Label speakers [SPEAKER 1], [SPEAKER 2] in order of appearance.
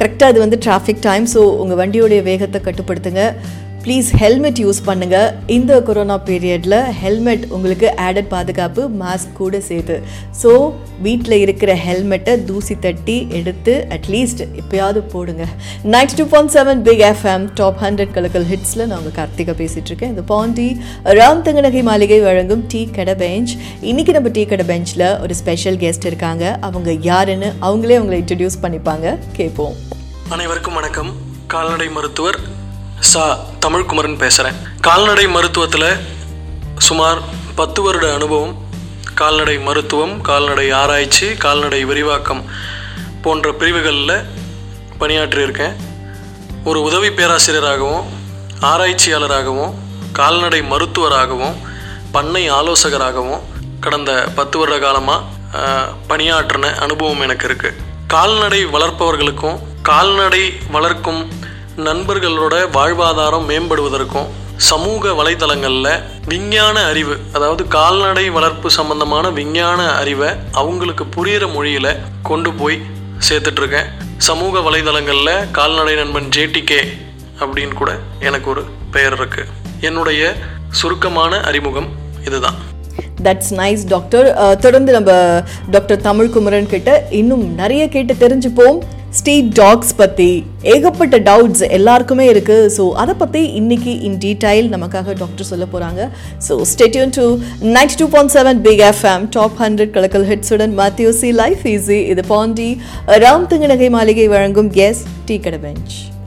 [SPEAKER 1] கரெக்டாக அது வந்து டிராஃபிக் டைம் ஸோ உங்கள் வண்டியோடைய வேகத்தை கட்டுப்படுத்துங்க. ப்ளீஸ் ஹெல்மெட் யூஸ் பண்ணுங்கள் இந்த கொரோனா பீரியடில் ஹெல்மெட் உங்களுக்கு ஆடட் பாதுகாப்பு மாஸ்க் கூட சேர்த்து ஸோ வீட்டில் இருக்கிற ஹெல்மெட்டை தூசி தட்டி எடுத்து அட்லீஸ்ட் எப்பயாவது போடுங்க. Ninety two point seven Big FM top hundred கலக்கல் ஹிட்ஸில் நான் உங்கள் கார்த்திகா பேசிகிட்ருக்கேன் இந்த பாண்டி ராம் தங்கநகை மாளிகை வழங்கும் டீ கடை பெஞ்ச் இன்னைக்கு நம்ம டீ கடை பெஞ்சில் ஒரு ஸ்பெஷல் கெஸ்ட் இருக்காங்க. அவங்க யாருன்னு அவங்களே அவங்களை இன்ட்ரடியூஸ் பண்ணிப்பாங்க. கேட்போம்
[SPEAKER 2] அனைவருக்கும் வணக்கம். கால்நடை மருத்துவர் சா தமிழ்குமரன் பேசுகிறேன் கால்நடை மருத்துவத்தில் சுமார் பத்து வருட அனுபவம். கால்நடை மருத்துவம் கால்நடை ஆராய்ச்சி கால்நடை விரிவாக்கம் போன்ற பிரிவுகளில் பணியாற்றியிருக்கேன். ஒரு உதவி பேராசிரியராகவும் ஆராய்ச்சியாளராகவும் கால்நடை மருத்துவராகவும் பண்ணை ஆலோசகராகவும் கடந்த பத்து வருட காலமாக பணியாற்றின அனுபவம் எனக்கு இருக்குது கால்நடை வளர்ப்பவர்களுக்கும் கால்நடை வளர்க்கும் நண்பர்களோட வாழ்வாதாரம் மேம்படுவதற்கும் சமூக வலைதளங்களில் விஞ்ஞான அறிவு அதாவது கால்நடை வளர்ப்பு சம்பந்தமான விஞ்ஞான அறிவை அவங்களுக்கு புரிகிற மொழியில் கொண்டு போய் சேர்த்துட்ருக்கேன். சமூக வலைதளங்களில் கால்நடை நண்பன் ஜேடிகே அப்படின்னு கூட எனக்கு ஒரு பெயர் இருக்குது என்னுடைய சுருக்கமான அறிமுகம் இதுதான்.
[SPEAKER 1] தட்ஸ் நைஸ் டாக்டர் தொடர்ந்து நம்ம டாக்டர் தமிழ்குமரன் கிட்ட இன்னும் நிறைய கேட்டு தெரிஞ்சுப்போம். ஸ்ட்ரீட் டாக்ஸ் பற்றி ஏகப்பட்ட டவுட்ஸ் எல்லாருக்குமே இருக்குது ஸோ அதை பற்றி இன்னைக்கு இன் டீடைல் நமக்காக டாக்டர் சொல்ல போகிறாங்க so stay tuned to ninety two point seven Big FM top hundred கலக்கல் ஹிட்ஸுடன் மாத்தியோ லைஃப் ஈஸி இது பாண்டி ராம் திங்கநகை மாளிகை வழங்கும் கெஸ் டீ கடை பெஞ்ச்